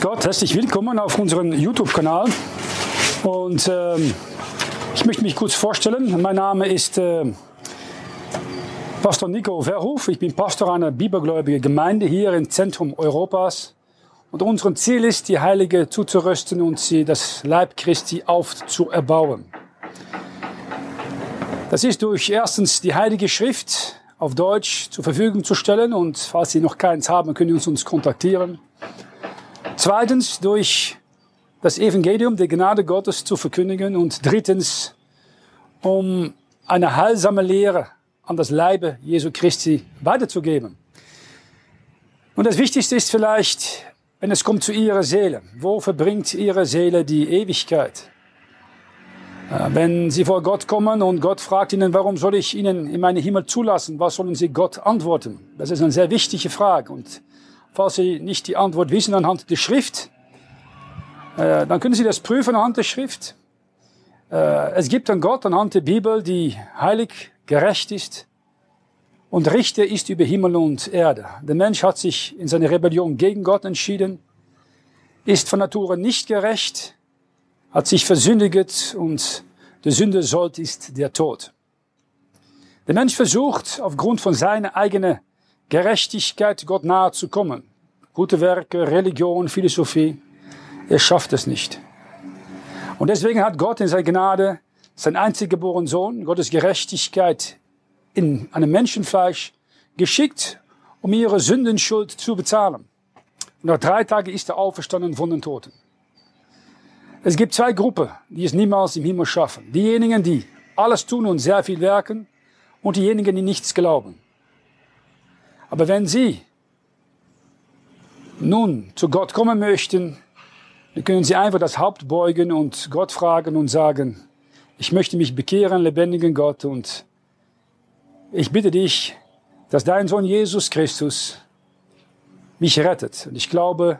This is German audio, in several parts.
Gott, herzlich willkommen auf unserem YouTube-Kanal. Und ähm, ich möchte mich kurz vorstellen. Mein Name ist äh, Pastor Nico Verhoef. Ich bin Pastor einer bibelgläubigen Gemeinde hier im Zentrum Europas. Und unser Ziel ist, die Heilige zuzurüsten und sie das Leib Christi aufzuerbauen. Das ist durch erstens die Heilige Schrift auf Deutsch zur Verfügung zu stellen und falls Sie noch keins haben, können Sie uns kontaktieren. Zweitens durch das Evangelium der Gnade Gottes zu verkündigen und drittens um eine heilsame Lehre an das Leibe Jesu Christi weiterzugeben. Und das Wichtigste ist vielleicht, wenn es kommt zu Ihrer Seele. Wo verbringt Ihre Seele die Ewigkeit? Äh, wenn Sie vor Gott kommen und Gott fragt Ihnen, warum soll ich Ihnen in meinen Himmel zulassen, was sollen Sie Gott antworten? Das ist eine sehr wichtige Frage. Und Falls Sie nicht die Antwort wissen anhand der Schrift, äh, dann können Sie das prüfen anhand der Schrift. Äh, es gibt einen Gott anhand der Bibel, die heilig, gerecht ist und Richter ist über Himmel und Erde. Der Mensch hat sich in seiner Rebellion gegen Gott entschieden, ist von Natur nicht gerecht, hat sich versündigt und der Sünde sollt ist der Tod. Der Mensch versucht aufgrund von seiner eigenen Gerechtigkeit Gott nahe zu kommen. Gute Werke, Religion, Philosophie. Er schafft es nicht. Und deswegen hat Gott in seiner Gnade sein einzig geborenen Sohn, Gottes Gerechtigkeit in einem Menschenfleisch geschickt, um ihre Sündenschuld zu bezahlen. Und nach drei Tagen ist er auferstanden von den Toten. Es gibt zwei Gruppen, die es niemals im Himmel schaffen. Diejenigen, die alles tun und sehr viel werken und diejenigen, die nichts glauben. Aber wenn Sie nun zu Gott kommen möchten, dann können Sie einfach das Haupt beugen und Gott fragen und sagen, ich möchte mich bekehren, lebendigen Gott, und ich bitte dich, dass dein Sohn Jesus Christus mich rettet. Und ich glaube,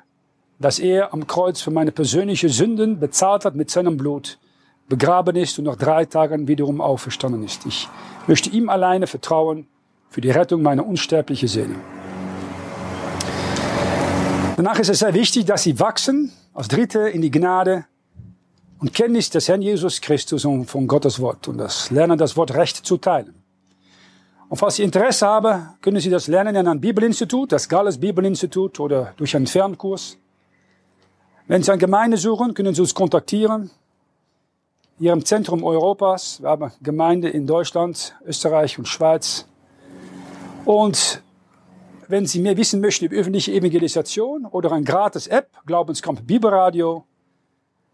dass er am Kreuz für meine persönlichen Sünden bezahlt hat mit seinem Blut, begraben ist und nach drei Tagen wiederum auferstanden ist. Ich möchte ihm alleine vertrauen für die Rettung meiner unsterblichen Seele. Danach ist es sehr wichtig, dass sie wachsen, als Dritte in die Gnade und Kenntnis des Herrn Jesus Christus und von Gottes Wort und das Lernen, das Wort recht zu teilen. Und falls Sie Interesse haben, können Sie das lernen in einem Bibelinstitut, das Galles Bibelinstitut oder durch einen Fernkurs. Wenn Sie eine Gemeinde suchen, können Sie uns kontaktieren. Hier im Zentrum Europas. Wir haben Gemeinde in Deutschland, Österreich und Schweiz. Und wenn Sie mehr wissen möchten über öffentliche Evangelisation oder ein gratis App, Glaubenskampf Bibelradio,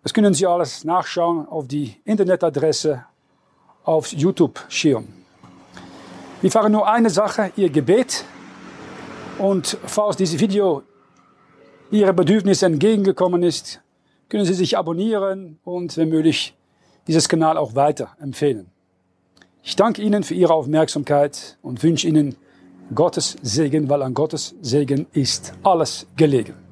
das können Sie alles nachschauen auf die Internetadresse auf YouTube-Schirm. Wir fahren nur eine Sache, Ihr Gebet. Und falls dieses Video Ihre Bedürfnisse entgegengekommen ist, können Sie sich abonnieren und, wenn möglich, dieses Kanal auch weiterempfehlen. Ich danke Ihnen für Ihre Aufmerksamkeit und wünsche Ihnen Gottes Segen, weil an Gottes Segen ist alles gelegen.